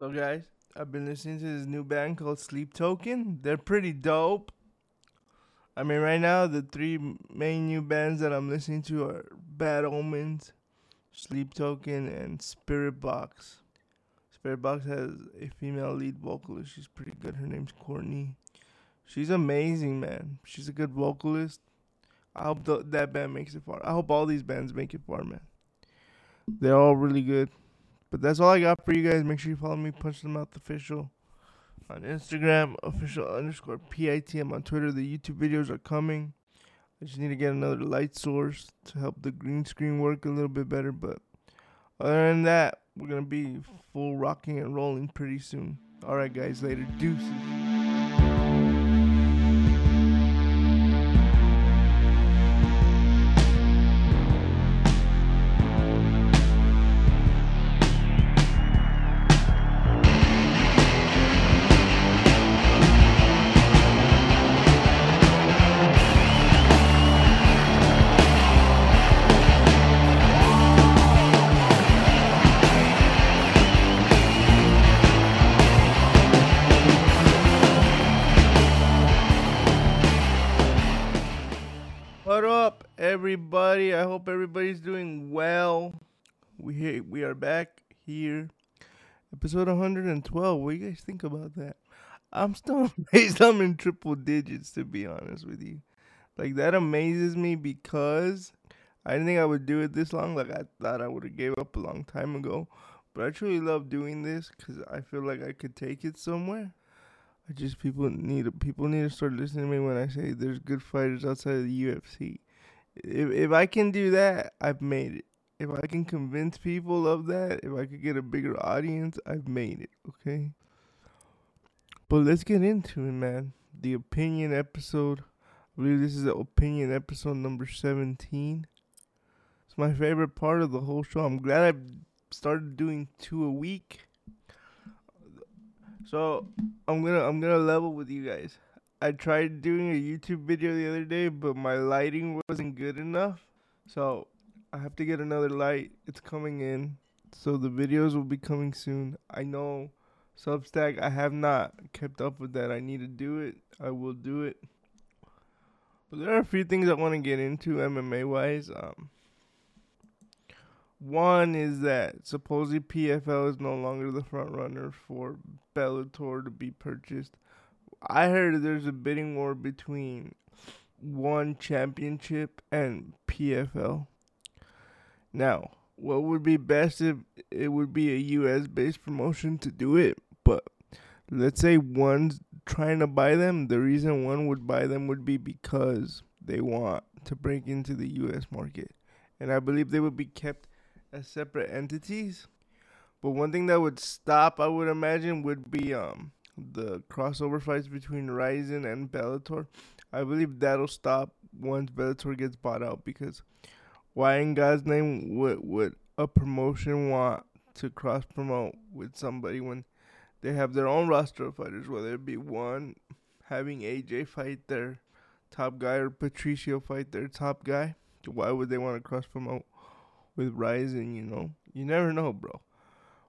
So guys, I've been listening to this new band called Sleep Token. They're pretty dope. I mean, right now the three main new bands that I'm listening to are Bad Omens, Sleep Token, and Spiritbox. Spirit Box has a female lead vocalist. She's pretty good. Her name's Courtney. She's amazing, man. She's a good vocalist. I hope th- that band makes it far. I hope all these bands make it far, man. They're all really good. But that's all I got for you guys. Make sure you follow me, Punch Them Out Official on Instagram, official underscore PITM on Twitter. The YouTube videos are coming. I just need to get another light source to help the green screen work a little bit better. But other than that, we're going to be full rocking and rolling pretty soon. All right, guys, later. Deuces. Everybody? I hope everybody's doing well. We we are back here, episode 112. What do you guys think about that? I'm still amazed. I'm in triple digits, to be honest with you. Like that amazes me because I didn't think I would do it this long. Like I thought I would have gave up a long time ago. But I truly love doing this because I feel like I could take it somewhere. I just people need people need to start listening to me when I say there's good fighters outside of the UFC. If if I can do that, I've made it. If I can convince people of that, if I could get a bigger audience, I've made it. Okay. But let's get into it, man. The opinion episode. I believe this is the opinion episode number seventeen. It's my favorite part of the whole show. I'm glad I started doing two a week. So I'm gonna I'm gonna level with you guys. I tried doing a YouTube video the other day, but my lighting wasn't good enough. So I have to get another light. It's coming in. So the videos will be coming soon. I know Substack, I have not kept up with that. I need to do it. I will do it. But there are a few things I want to get into MMA wise. Um one is that supposedly PFL is no longer the front runner for Bellator to be purchased. I heard there's a bidding war between one championship and PFL. Now, what would be best if it would be a US based promotion to do it, but let's say one's trying to buy them, the reason one would buy them would be because they want to break into the US market. And I believe they would be kept as separate entities. But one thing that would stop, I would imagine, would be um the crossover fights between Rizin and Bellator. I believe that'll stop once Bellator gets bought out because why in God's name would would a promotion want to cross promote with somebody when they have their own roster of fighters, whether it be one having AJ fight their top guy or Patricio fight their top guy? Why would they want to cross promote with Rizin, you know? You never know, bro.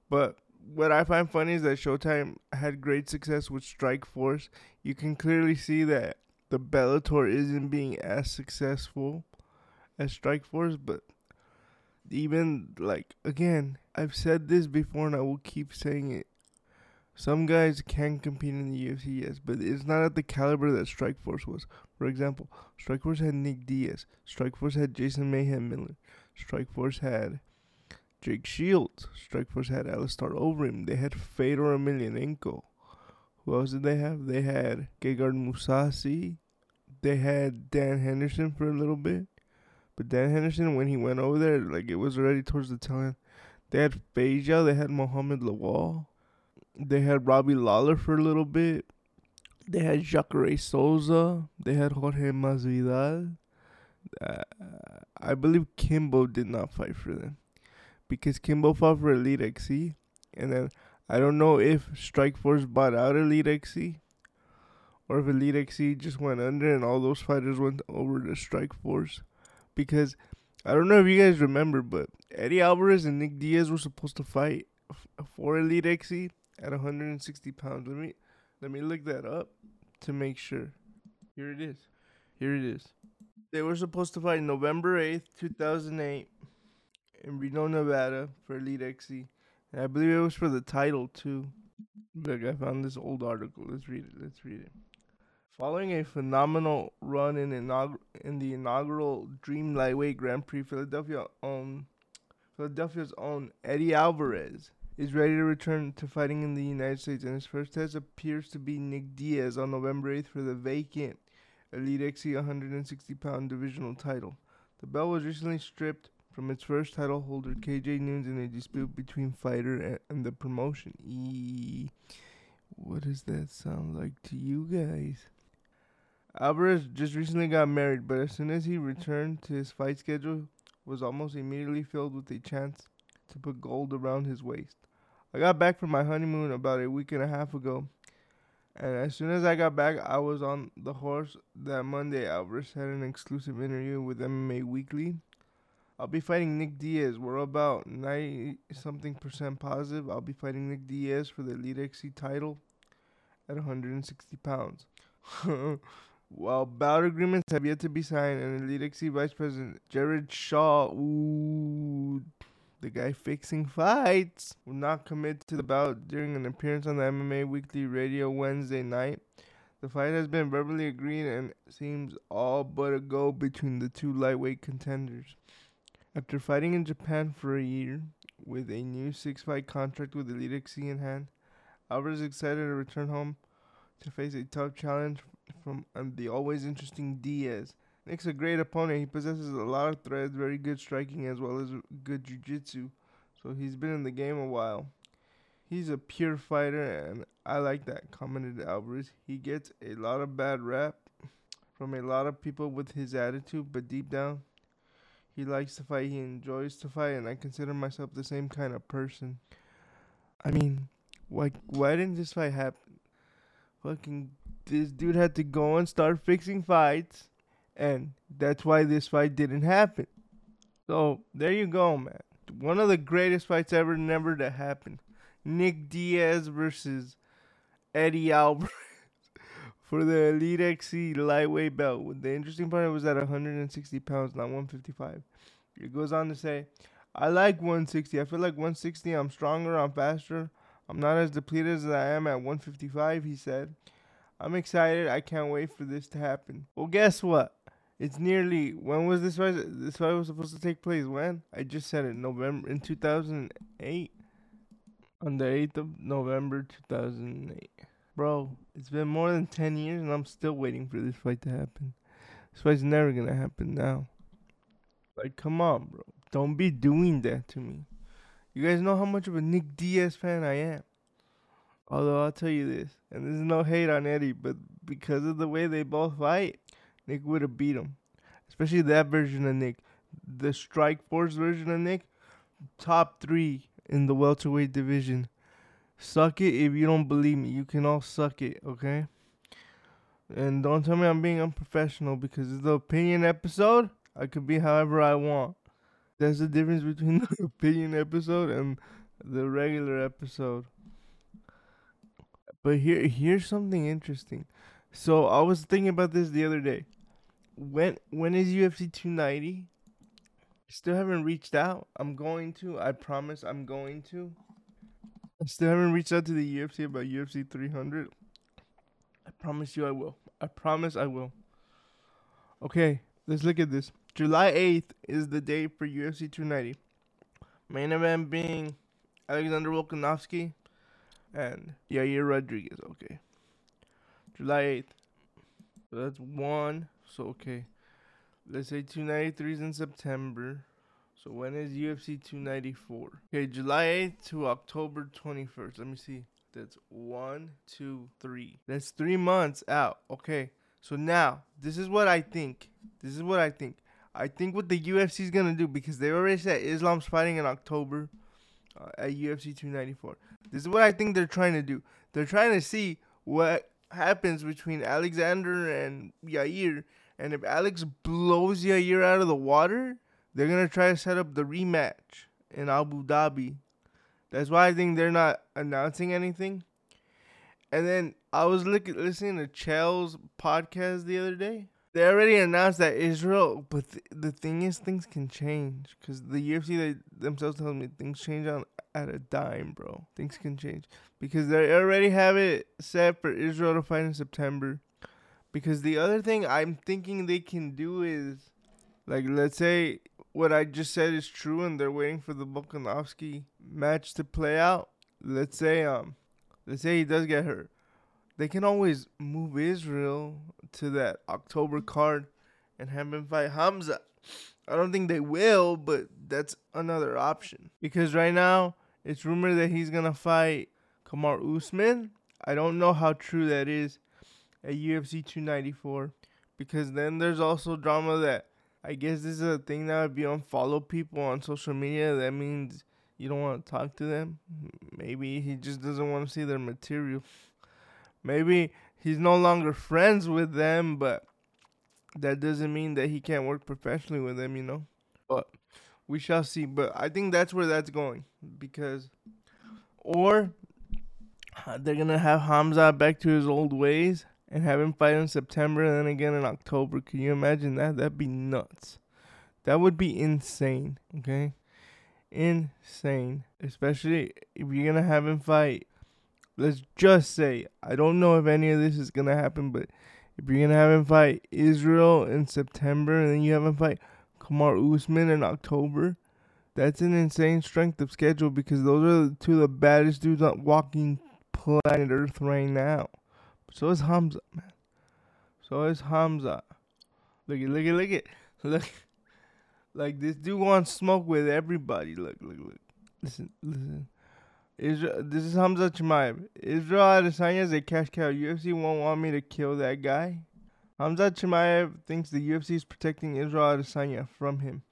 But what I find funny is that Showtime had great success with Strikeforce. You can clearly see that the Bellator isn't being as successful as Strikeforce, but even like again, I've said this before and I will keep saying it. Some guys can compete in the UFC, yes, but it's not at the caliber that Strikeforce was. For example, Strikeforce had Nick Diaz. Strikeforce had Jason Mayhem Miller. Strikeforce had Jake Shields. Strikeforce had Alistair Overeem. They had Fedor Emelianenko. Who else did they have? They had Gegard Mousasi. They had Dan Henderson for a little bit. But Dan Henderson, when he went over there, like it was already towards the tail end. They had Feja. They had Mohamed Lawal. They had Robbie Lawler for a little bit. They had Jacare Souza. They had Jorge Masvidal. Uh, I believe Kimbo did not fight for them because Kimbo fought for Elite XC, and then I don't know if Strikeforce bought out Elite XC, or if Elite XC just went under and all those fighters went over to Strikeforce, because I don't know if you guys remember, but Eddie Alvarez and Nick Diaz were supposed to fight for Elite XC, at 160 pounds. Let me let me look that up to make sure. Here it is. Here it is. They were supposed to fight November 8th, 2008 in Reno, Nevada for Elite XC. And I believe it was for the title too. Look, I found this old article. Let's read it. Let's read it. Following a phenomenal run in, inaug- in the inaugural Dream Lightweight Grand Prix, Philadelphia own, Philadelphia's own Eddie Alvarez is ready to return to fighting in the United States, and his first test appears to be Nick Diaz on November 8th for the vacant Elite XC 160 pound divisional title. The belt was recently stripped from its first title holder, KJ Noons, in a dispute between fighter and the promotion. E- what does that sound like to you guys? Alvarez just recently got married, but as soon as he returned to his fight schedule, was almost immediately filled with a chance to put gold around his waist. I got back from my honeymoon about a week and a half ago, and as soon as I got back, I was on the horse that Monday. Alvarez had an exclusive interview with MMA Weekly. I'll be fighting Nick Diaz. We're about 90 something percent positive. I'll be fighting Nick Diaz for the Elite XC title at 160 pounds. While bout agreements have yet to be signed, and Elite XC Vice President Jared Shaw, ooh, the guy fixing fights, will not commit to the bout during an appearance on the MMA Weekly Radio Wednesday night. The fight has been verbally agreed and seems all but a go between the two lightweight contenders. After fighting in Japan for a year, with a new six fight contract with Elite XC in hand, Alvarez is excited to return home to face a tough challenge from um, the always interesting Diaz. Nick's a great opponent. He possesses a lot of threads, very good striking, as well as good jiu-jitsu. So he's been in the game a while. He's a pure fighter, and I like that, commented Alvarez. He gets a lot of bad rap from a lot of people with his attitude, but deep down, he likes to fight. He enjoys to fight, and I consider myself the same kind of person. I mean, why why didn't this fight happen? Fucking this dude had to go and start fixing fights, and that's why this fight didn't happen. So there you go, man. One of the greatest fights ever, never to happen. Nick Diaz versus Eddie Alvarez for the Elite XC lightweight belt. The interesting part was at 160 pounds, not 155. It goes on to say, I like 160. I feel like 160, I'm stronger, I'm faster. I'm not as depleted as I am at 155, he said. I'm excited. I can't wait for this to happen. Well, guess what? It's nearly when was this fight? This fight was supposed to take place when? I just said it. November in 2008. On the 8th of November 2008. Bro, it's been more than 10 years and I'm still waiting for this fight to happen. This fight's never gonna happen now. Like, come on, bro. Don't be doing that to me. You guys know how much of a Nick Diaz fan I am. Although I'll tell you this, and there's no hate on Eddie, but because of the way they both fight, Nick would have beat him. Especially that version of Nick. The Strikeforce version of Nick, top three in the welterweight division. Suck it if you don't believe me. You can all suck it, okay? And don't tell me I'm being unprofessional because it's the opinion episode. I could be however I want. That's the difference between the opinion episode and the regular episode. But here here's something interesting. So I was thinking about this the other day. When when is UFC 290? Still haven't reached out. I'm going to. I promise I'm going to. I still haven't reached out to the UFC about UFC 300. I promise you I will. I promise I will. Okay, let's look at this. July 8th is the date for UFC 290. Main event being Alexander Volkanovski and Yair Rodriguez. Okay. July 8th. So that's one. So, okay. Let's say 293 is in September. So, when is UFC 294? Okay, July 8th to October 21st. Let me see. That's one, two, three. That's three months out. Okay. So, now, this is what I think. This is what I think. I think what the UFC is to do, because they already said Islam's fighting in October uh, at UFC 294. This is what I think they're trying to do. They're trying to see what happens between Alexander and Yair, and if Alex blows Yair out of the water, they're gonna try to set up the rematch in Abu Dhabi That's why I think they're not announcing anything. And then I was look, listening to Chael's podcast the other day. They already announced that Israel, but th- the thing is, things can change because the UFC they themselves tell me things change on at a dime, bro. Things can change because they already have it set for Israel to fight in September. Because the other thing I'm thinking they can do is, like, let's say what I just said is true, and they're waiting for the Volkanovski match to play out. Let's say um, let's say he does get hurt they can always move Israel to that October card and have him fight Hamza. I don't think they will, but that's another option. Because right now, it's rumored that he's to fight Kamaru Usman. I don't know how true that is at UFC 294. Because then there's also drama that I guess this is a thing that would be unfollow people on social media. That means you don't want to talk to them. Maybe he just doesn't want to see their material. Maybe he's no longer friends with them, but that doesn't mean that he can't work professionally with them, you know? But we shall see. But I think that's where that's going because, or uh, they're gonna have Hamza back to his old ways and have him fight in September and then again in October. Can you imagine that? That'd be nuts. That would be insane. Okay, insane. Especially if you're gonna have him fight let's just say I don't know if any of this is gonna happen, but if you're gonna have him fight Israel in September and then you have him fight Kamaru Usman in October, that's an insane strength of schedule because those are two of the baddest dudes on walking planet Earth right now. So is Hamza, man. So is Hamza. Look at look at look at look. Like this dude wants smoke with everybody. Look look look. Listen listen. Israel, this is Hamza Chimaev. Israel Adesanya is a cash cow. UFC won't want me to kill that guy. Hamza Chimaev thinks the UFC is protecting Israel Adesanya from him.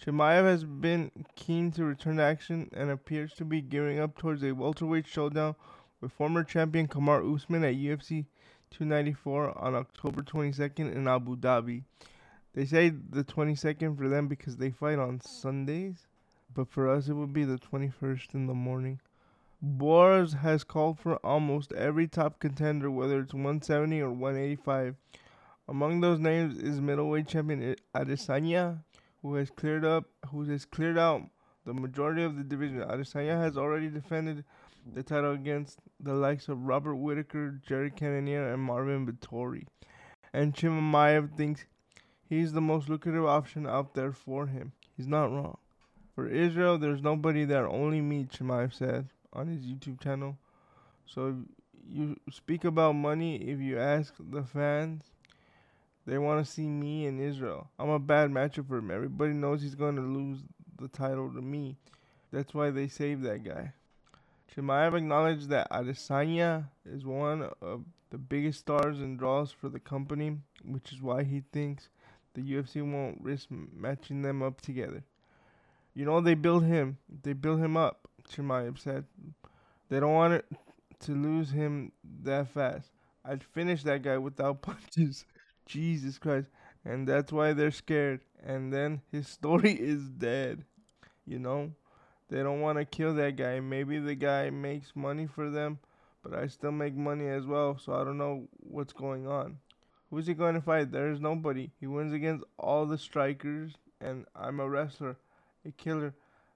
Chimaev has been keen to return to action and appears to be gearing up towards a welterweight showdown with former champion Kamaru Usman at UFC 294 on October 22nd in Abu Dhabi. They say the 22nd for them because they fight on Sundays, but for us it would be the 21st in the morning. Borz has called for almost every top contender, whether it's 170 or 185. Among those names is middleweight champion Adesanya, who has cleared up, who has cleared out the majority of the division. Adesanya has already defended the title against the likes of Robert Whitaker, Jerry Cannonier, and Marvin Vettori. And Chimaev thinks he's the most lucrative option out there for him. He's not wrong. For Israel, there's nobody there, only me, Chimaev said on his YouTube channel. So you speak about money. If you ask the fans, they want to see me in Israel. I'm a bad matchup for him. Everybody knows he's going to lose the title to me. That's why they saved that guy. Chimaev acknowledged that Adesanya is one of the biggest stars and draws for the company, which is why he thinks the UFC won't risk matching them up together. You know, they build him, they build him up. Chimaev said. They don't want it to lose him that fast. I'd finish that guy without punches. Jesus Christ. And that's why they're scared. And then his story is dead. You know? They don't want to kill that guy. Maybe the guy makes money for them, but I still make money as well, so I don't know what's going on. Who's he going to fight? There's nobody. He wins against all the strikers, and I'm a wrestler, a killer.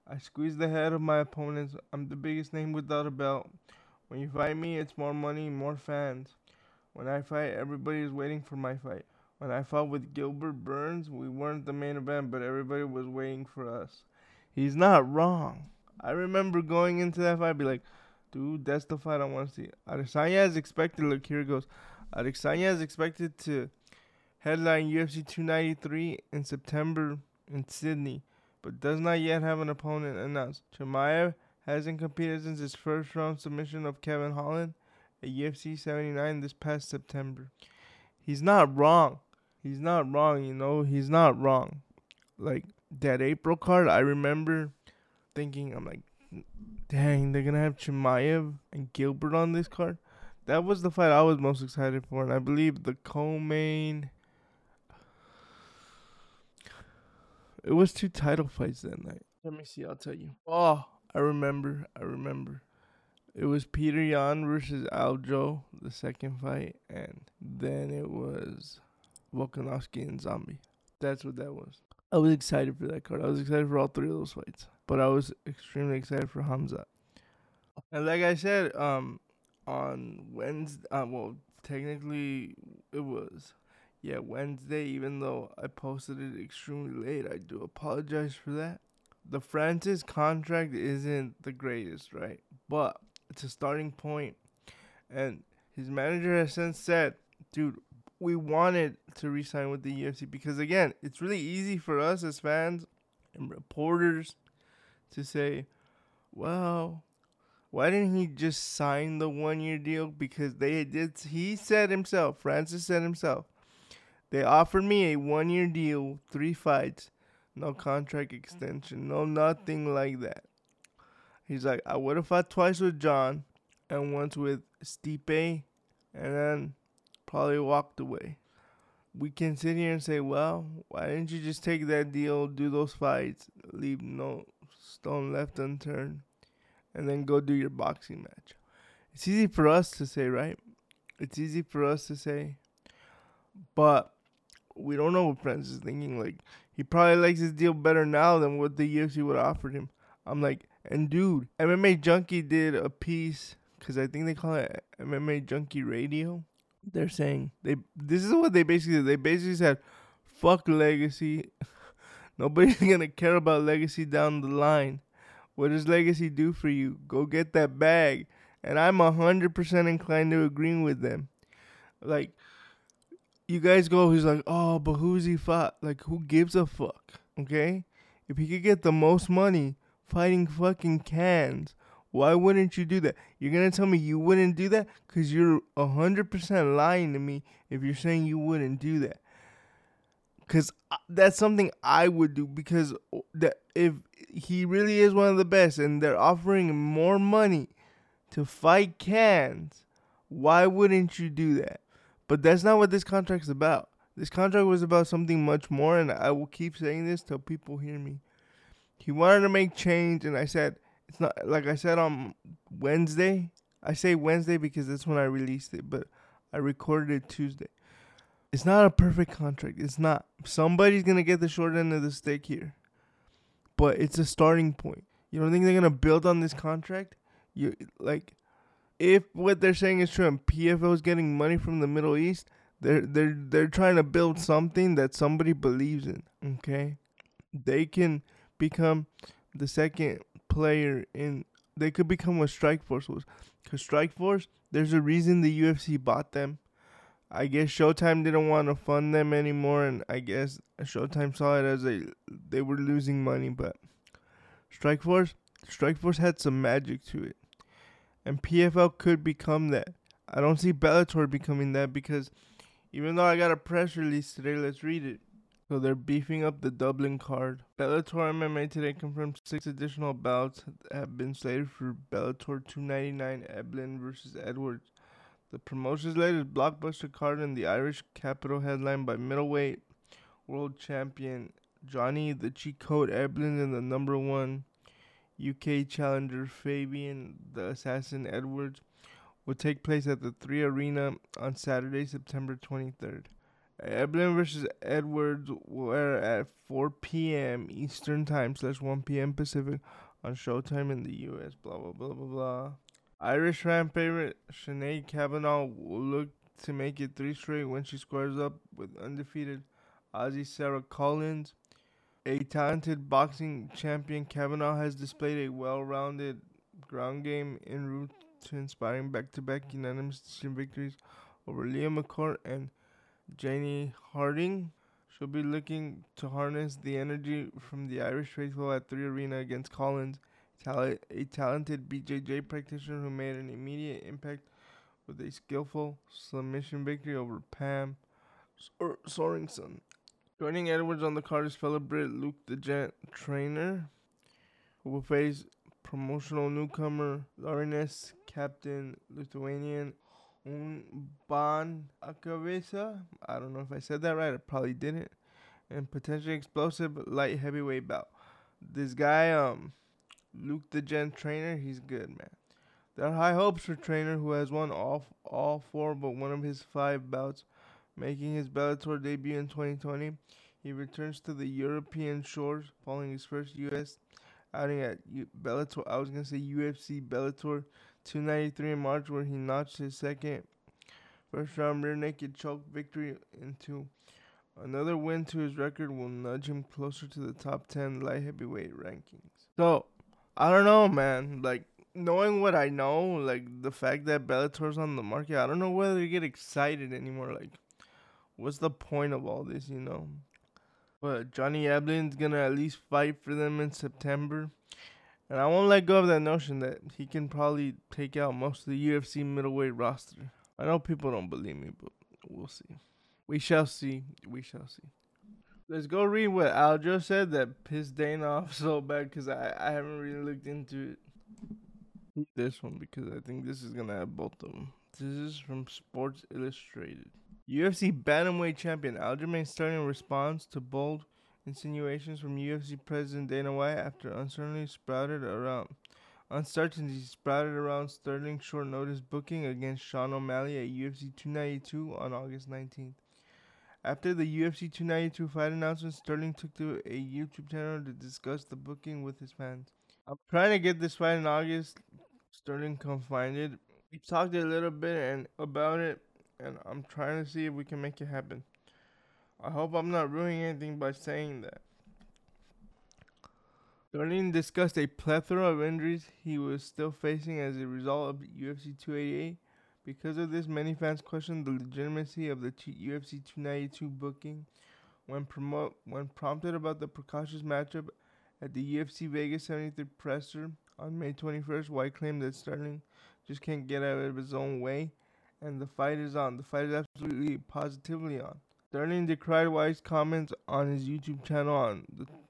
I squeeze the head of my opponents. I'm the biggest name without a belt. When you fight me, it's more money, more fans. When I fight, everybody is waiting for my fight. When I fought with Gilbert Burns, we weren't the main event, but everybody was waiting for us. He's not wrong. I remember going into that fight, I'd be like, dude, that's the fight I want to see. Adesanya is expected. Look, here it goes. Adesanya is expected to headline UFC 293 in September in Sydney but does not yet have an opponent announced. Chimaev hasn't competed since his first round submission of Kevin Holland at UFC 79 this past September. He's not wrong. He's not wrong, you know, he's not wrong. Like that April card, I remember thinking, I'm like, dang, they're gonna have Chimaev and Gilbert on this card. That was the fight I was most excited for, and I believe the co-main It was two title fights that night. Let me see. I'll tell you. Oh, I remember. I remember. It was Peter Yan versus Aljo, the second fight, and then it was Volkanovski and Zombie. That's what that was. I was excited for that card. I was excited for all three of those fights, but I was extremely excited for Hamza. And like I said, um, on Wednesday, uh, well, technically it was, yeah, Wednesday. Even though I posted it extremely late, I do apologize for that. The Francis contract isn't the greatest, right? But it's a starting point, and his manager has since said, "Dude, we wanted to resign with the UFC because again, it's really easy for us as fans and reporters to say, well, why didn't he just sign the one year deal? Because they did he said himself, Francis said himself, they offered me a one year deal, three fights, no contract extension, no nothing like that. He's like, I would have fought twice with John and once with Stipe and then probably walked away. We can sit here and say, well, why didn't you just take that deal, do those fights, leave no stone left unturned, and then go do your boxing match? It's easy for us to say, right? It's easy for us to say, but we don't know what Prince is thinking. Like, he probably likes his deal better now than what the UFC would have offered him. I'm like, and dude, MMA Junkie did a piece, because I think they call it MMA Junkie Radio they're saying they this is what they basically. They basically said, "Fuck legacy. Nobody's gonna care about legacy down the line. What does legacy do for you? Go get that bag." And I'm hundred percent inclined to agree with them. Like, you guys go. He's like, "Oh, but who's he fought? Like, who gives a fuck?" Okay, if he could get the most money fighting fucking cans why wouldn't you do that? You're gonna tell me you wouldn't do that? Cause you're a hundred percent lying to me if you're saying you wouldn't do that. Cause that's something I would do. Because that if he really is one of the best, and they're offering more money to fight cans, why wouldn't you do that? But that's not what this contract's about. This contract was about something much more, and I will keep saying this till people hear me. He wanted to make change, and I said it's not like I said on Wednesday. I say Wednesday because that's when I released it, but I recorded it Tuesday. It's not a perfect contract. It's not. Somebody's gonna get the short end of the stick here, but it's a starting point. You don't think they're gonna build on this contract? You like, if what they're saying is true and PFL is getting money from the Middle East, they're they're they're trying to build something that somebody believes in. Okay, they can become the second player in they could become what Strikeforce was. Cause Strikeforce, there's a reason the UFC bought them. I guess Showtime didn't want to fund them anymore, and I guess Showtime saw it as a they were losing money. But Strikeforce, Strikeforce had some magic to it, and PFL could become that. I don't see Bellator becoming that because even though I got a press release today, let's read it. So they're beefing up the Dublin card. Bellator MMA today confirmed six additional bouts have been slated for Bellator 299 Eblen versus Edwards. The promotion's latest blockbuster card in the Irish capital headlined by middleweight world champion Johnny the Cheat Code Eblen and the number one UK challenger Fabian the Assassin Edwards will take place at the 3 Arena on Saturday, September 23rd. Eblen versus Edwards were at 4 p.m. Eastern Time slash 1 p.m. Pacific on Showtime in the U.S. Blah blah blah blah blah. Irish fan favorite Sinead Kavanagh will look to make it three straight when she squares up with undefeated Aussie Sarah Collins. A talented boxing champion, Kavanagh has displayed a well-rounded ground game en route to inspiring back-to-back unanimous decision victories over Leah McCourt and Janie Harding. She'll be looking to harness the energy from the Irish faithful at 3 Arena against Collins, a talented BJJ practitioner who made an immediate impact with a skillful submission victory over Pam Sor- Sorensen. Joining Edwards on the card is fellow Brit Luke the Gent Trainer, who will face promotional newcomer Lauriness Captain Lithuanian Ban Akavesa. I don't know if I said that right. I probably didn't. And potentially explosive light heavyweight bout. This guy, um, Luke the Gen trainer, he's good, man. There are high hopes for trainer who has won all all four but one of his five bouts, making his Bellator debut in 2020. He returns to the European shores following his first U.S. outing at U- Bellator. I was gonna say UFC Bellator 293 in March, where he notched his second first round rear naked choke victory into another win to his record will nudge him closer to the top 10 light heavyweight rankings. So, I don't know, man. Like, knowing what I know, like the fact that Bellator's on the market, I don't know whether to get excited anymore. Like, what's the point of all this, you know? But Johnny Eblen's gonna at least fight for them in September. And I won't let go of that notion that he can probably take out most of the UFC middleweight roster. I know people don't believe me, but we'll see. We shall see. We shall see. Let's go read what Aljo said that pissed Dana off so bad because I, I haven't really looked into it. This one because I think this is going to have both of them. This is from Sports Illustrated. UFC Bantamweight Champion Aljamain Sterling responds to bold insinuations from UFC President Dana White after uncertainty sprouted around uncertainty sprouted around Sterling's short notice booking against Sean O'Malley at UFC 292 on August 19th. After the UFC 292 fight announcement, Sterling took to a YouTube channel to discuss the booking with his fans. I'm trying to get this fight in August. Sterling confided. We talked a little bit and about it, and I'm trying to see if we can make it happen. I hope I'm not ruining anything by saying that. Sterling discussed a plethora of injuries he was still facing as a result of UFC 288 because of this, many fans questioned the legitimacy of the UFC 292 booking. When, promote, when prompted about the precautious matchup at the UFC Vegas 73 presser on May 21st, White claimed that Sterling just can't get out of his own way, and the fight is on. The fight is absolutely positively on. Sterling decried White's comments on his YouTube channel on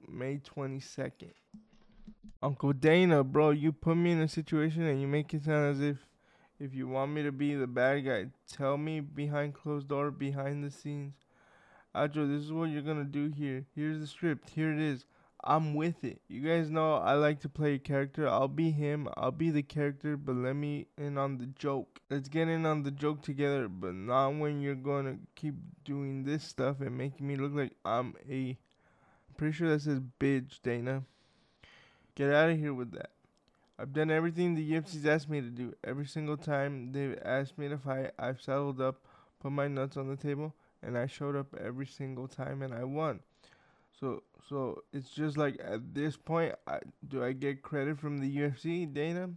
May 22nd. Uncle Dana, bro, you put me in a situation and you make it sound as if if you want me to be the bad guy, tell me behind closed door, behind the scenes. Aljo, this is what you're gonna do here. Here's the script. Here it is. I'm with it. You guys know I like to play a character. I'll be him. I'll be the character, but let me in on the joke. Let's get in on the joke together, but not when you're gonna keep doing this stuff and making me look like I'm a. I'm pretty sure that says bitch, Dana. Get out of here with that. I've done everything the UFC's asked me to do. Every single time they've asked me to fight, I've saddled up, put my nuts on the table, and I showed up every single time and I won. So so it's just like at this point, I, do I get credit from the UFC? Dana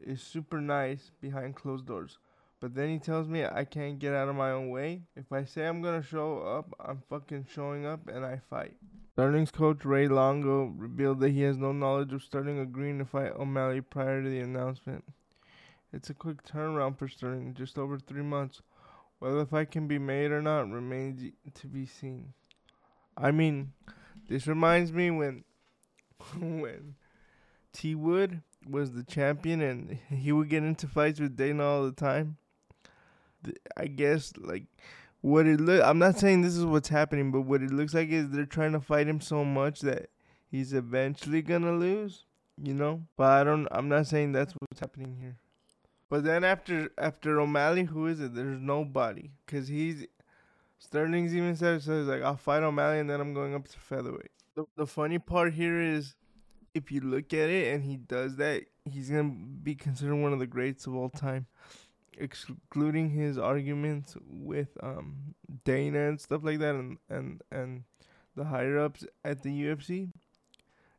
is super nice behind closed doors. But then he tells me I can't get out of my own way. If I say I'm gonna show up, I'm fucking showing up and I fight. Sterling's coach Ray Longo revealed that he has no knowledge of Sterling agreeing to fight O'Malley prior to the announcement. It's a quick turnaround for Sterling, just over three months. Whether the fight can be made or not remains to be seen. I mean, this reminds me when when T Wood was the champion and he would get into fights with Dana all the time. I guess like what it look I'm not saying this is what's happening, but what it looks like is they're trying to fight him so much that he's eventually gonna lose, you know? But I don't I'm not saying that's what's happening here. But then after after O'Malley, who is it? There's nobody cuz he's Sterling's even said so he's like I'll fight O'Malley and then I'm going up to featherweight. The, the funny part here is if you look at it and he does that, he's to be considered one of the greats of all time excluding his arguments with um, Dana and stuff like that, and and and the higher ups at the UFC.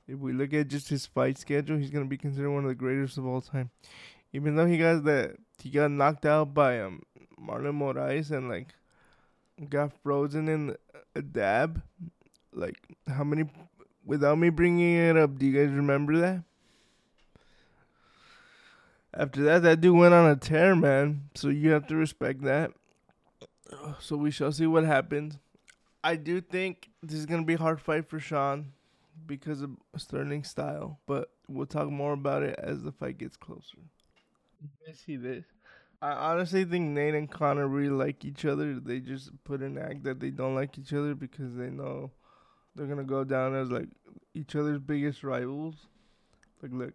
If we look at just his fight schedule, he's gonna be considered one of the greatest of all time. Even though he got that he got knocked out by um Marlon Moraes and like got frozen in a dab. Like how many? Without me bringing it up, do you guys remember that? After that, that dude went on a tear, man. So you have to respect that. So we shall see what happens. I do think this is gonna be a hard fight for Sean because of Sterling's style, but we'll talk more about it as the fight gets closer. I see this. I honestly think Nate and Conor really like each other. They just put an act that they don't like each other because they know they're gonna go down as like each other's biggest rivals. Like, look.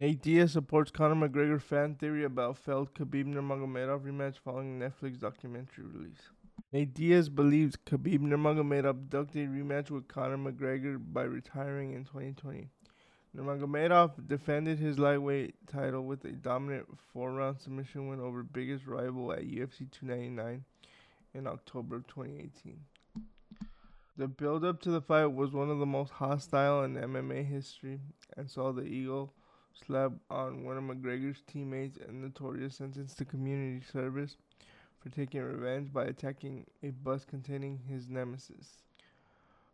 Nate Diaz supports Conor McGregor fan theory about failed Khabib Nurmagomedov rematch following Netflix documentary release. Nate Diaz believes Khabib Nurmagomedov abducted rematch with Conor McGregor by retiring in 2020. Nurmagomedov defended his lightweight title with a dominant four-round submission win over biggest rival at UFC 299 in October of 2018. The build-up to the fight was one of the most hostile in MMA history and saw the Eagle slap on one of McGregor's teammates and notorious sentenced to community service for taking revenge by attacking a bus containing his nemesis.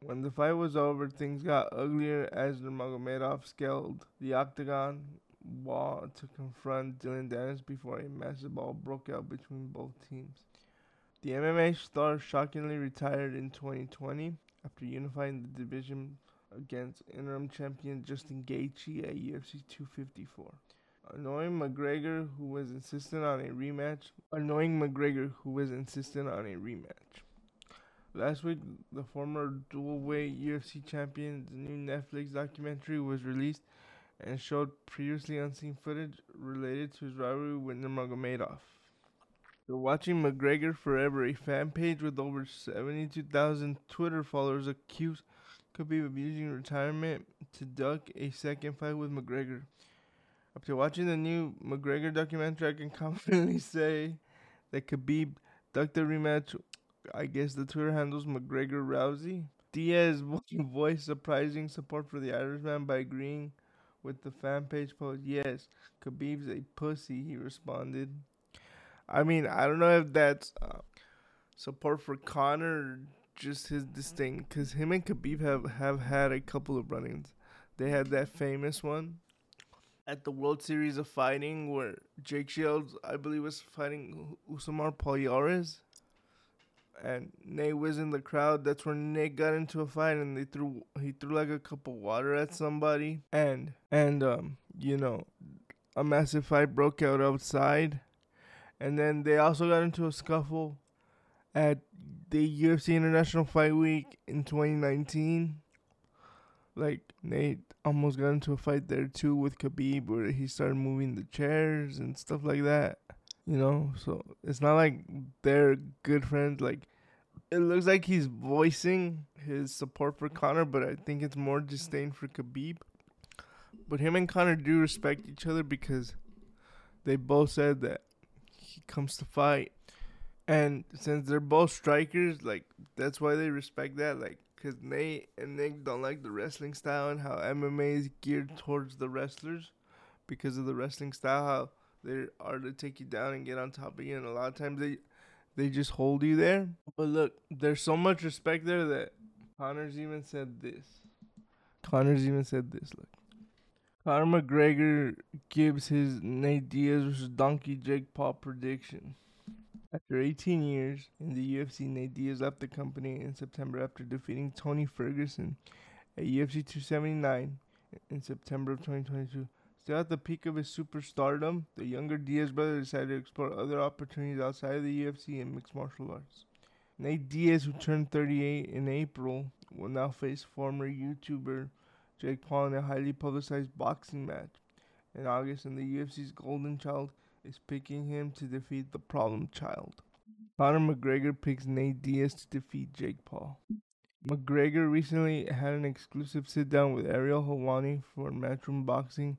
When the fight was over, things got uglier as Nurmagomedov scaled the octagon wall to confront Dillon Danis before a massive ball broke out between both teams. The MMA star shockingly retired in 2020 after unifying the division against interim champion Justin Gaethje at UFC 254. Annoying McGregor, who was insistent on a rematch. Annoying McGregor, who was insistent on a rematch. Last week, the former dual weight UFC champion's new Netflix documentary was released and showed previously unseen footage related to his rivalry with Nurmagomedov. You're watching McGregor Forever, a fan page with over 72,000 Twitter followers accused Khabib of using retirement to duck a second fight with McGregor. After watching the new McGregor documentary, I can confidently say that Khabib ducked the rematch I guess the Twitter handles McGregor Rousey. Diaz voiced surprising support for the Irishman by agreeing with the fan page post. Yes, Khabib's a pussy, he responded. I mean, I don't know if that's uh, support for Conor or just his disdain, because him and Khabib have, have had a couple of run ins. They had that famous one at the World Series of Fighting where Jake Shields, I believe, was fighting Rousimar Palhares and Nate was in the crowd. That's when Nate got into a fight and they threw he threw like a cup of water at somebody and and um you know a massive fight broke out outside and then they also got into a scuffle at the UFC International Fight Week in 2019. Like Nate almost got into a fight there too with Khabib where he started moving the chairs and stuff like that you know so it's not like they're good friends like it looks like he's voicing his support for Conor, but I think it's more disdain for Khabib. But him and Conor do respect each other because they both said that he comes to fight. And since they're both strikers, like that's why they respect that. Like, cause Nate and Nick don't like the wrestling style and how MMA is geared towards the wrestlers because of the wrestling style. How they are to take you down and get on top of you, and a lot of times they they just hold you there. But look, there's so much respect there that Conor's even said this. Conor's even said this. Look, Conor McGregor gives his Nate Diaz versus Donkey Jake Paul prediction. After 18 years in the UFC, Nate Diaz left the company in September after defeating Tony Ferguson at UFC 279 in September of 2022. Still at the peak of his superstardom, the younger Diaz brother decided to explore other opportunities outside of the UFC and mixed martial arts. Nate Diaz, who turned 38 in April, will now face former YouTuber Jake Paul in a highly publicized boxing match in August, and the UFC's Golden Child is picking him to defeat the Problem Child. Conor McGregor picks Nate Diaz to defeat Jake Paul. McGregor recently had an exclusive sit down with Ariel Helwani for Matchroom Boxing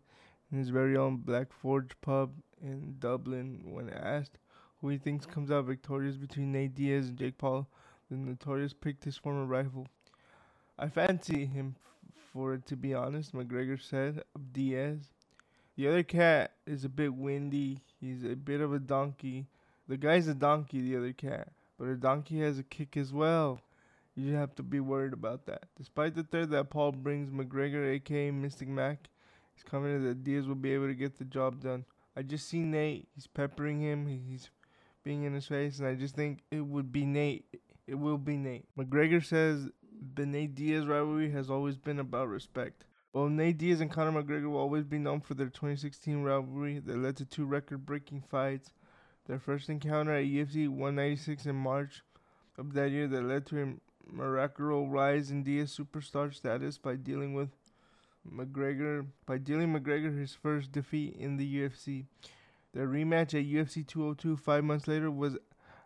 in his very own Black Forge pub in Dublin when asked who he thinks comes out victorious between Nate Diaz and Jake Paul. The Notorious picked his former rival. I fancy him f- for it, to be honest, McGregor said of Diaz. The other cat is a bit windy. He's a bit of a donkey. The guy's a donkey, the other cat. But a donkey has a kick as well. You have to be worried about that. Despite the threat that Paul brings, McGregor, aka Mystic Mac, He's confident that Diaz will be able to get the job done. I just see Nate. He's peppering him. He's being in his face, and I just think it would be Nate. It will be Nate. McGregor says the Nate Diaz rivalry has always been about respect. While Nate Diaz and Conor McGregor will always be known for their 2016 rivalry that led to two record-breaking fights, their first encounter at UFC 196 in March of that year that led to a miraculous rise in Diaz superstar status by dealing with McGregor by dealing McGregor his first defeat in the UFC. The rematch at UFC 202 five months later was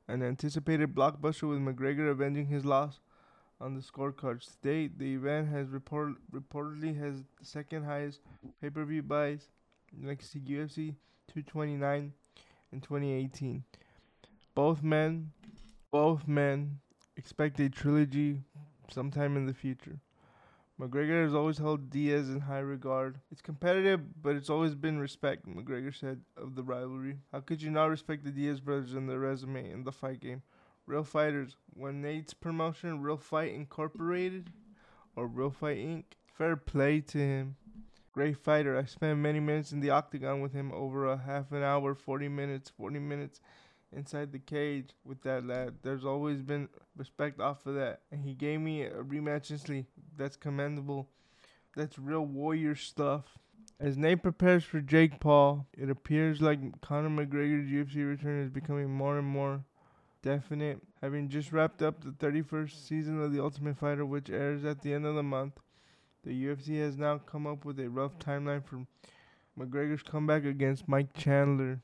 an anticipated blockbuster with McGregor avenging his loss on the scorecards. Today, the event has report, reportedly has the second highest pay-per-view buys next to UFC 229 in 2018. Both men, both men expect a trilogy sometime in the future. McGregor has always held Diaz in high regard. It's competitive, but it's always been respect, McGregor said of the rivalry. How could you not respect the Diaz brothers and their resume in the fight game? Real Fighters, when Nate's promotion, Real Fight Incorporated, or Real Fight Inc., fair play to him. Great fighter. I spent many minutes in the octagon with him over a half an hour, 40 minutes, 40 minutes inside the cage with that lad. There's always been respect off of that. And he gave me a rematch instantly. That's commendable. That's real warrior stuff. As Nate prepares for Jake Paul, it appears like Conor McGregor's UFC return is becoming more and more definite. Having just wrapped up the 31st season of The Ultimate Fighter, which airs at the end of the month, the UFC has now come up with a rough timeline for McGregor's comeback against Mike Chandler.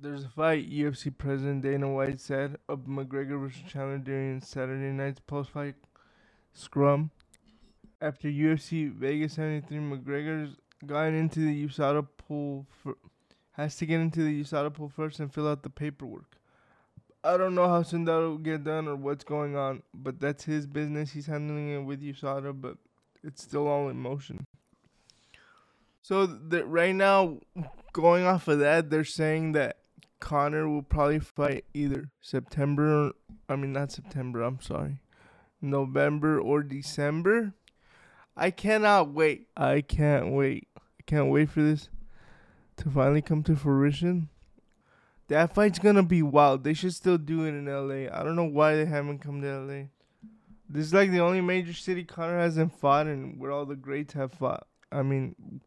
There's a fight, UFC President Dana White said of McGregor vs. Chandler during Saturday night's post-fight scrum. After UFC Vegas 73, McGregor's into the USADA pool for, has to get into the USADA pool first and fill out the paperwork. I don't know how soon that'll get done or what's going on, but that's his business. He's handling it with USADA, but it's still all in motion. So right now, going off of that, they're saying that Conor will probably fight either September. I mean, not September. I'm sorry, November or December. I cannot wait. I can't wait. I can't wait for this to finally come to fruition. That fight's gonna be wild. They should still do it in LA. I don't know why they haven't come to LA. This is like the only major city Conor hasn't fought and where all the greats have fought. I mean,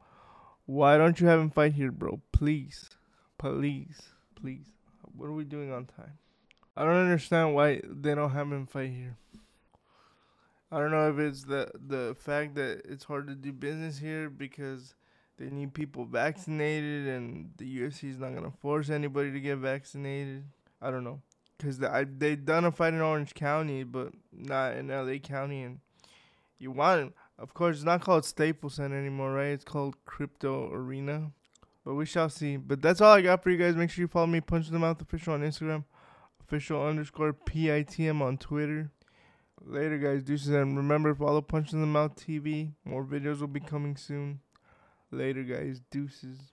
why don't you have him fight here, bro? Please. Please. Please. What are we doing on time? I don't understand why they don't have him fight here. I don't know if it's the the fact that it's hard to do business here because they need people vaccinated, and the UFC is not gonna force anybody to get vaccinated. I don't know, cause the, they done a fight in Orange County, but not in LA County, and you want Of course, it's not called Staples Center anymore, right? It's called Crypto Arena. But we shall see. But that's all I got for you guys. Make sure you follow me, Punch the Mouth Official on Instagram, official underscore PITM on Twitter. Later, guys. Deuces. And remember, follow Punch in the Mouth TV. More videos will be coming soon. Later, guys. Deuces.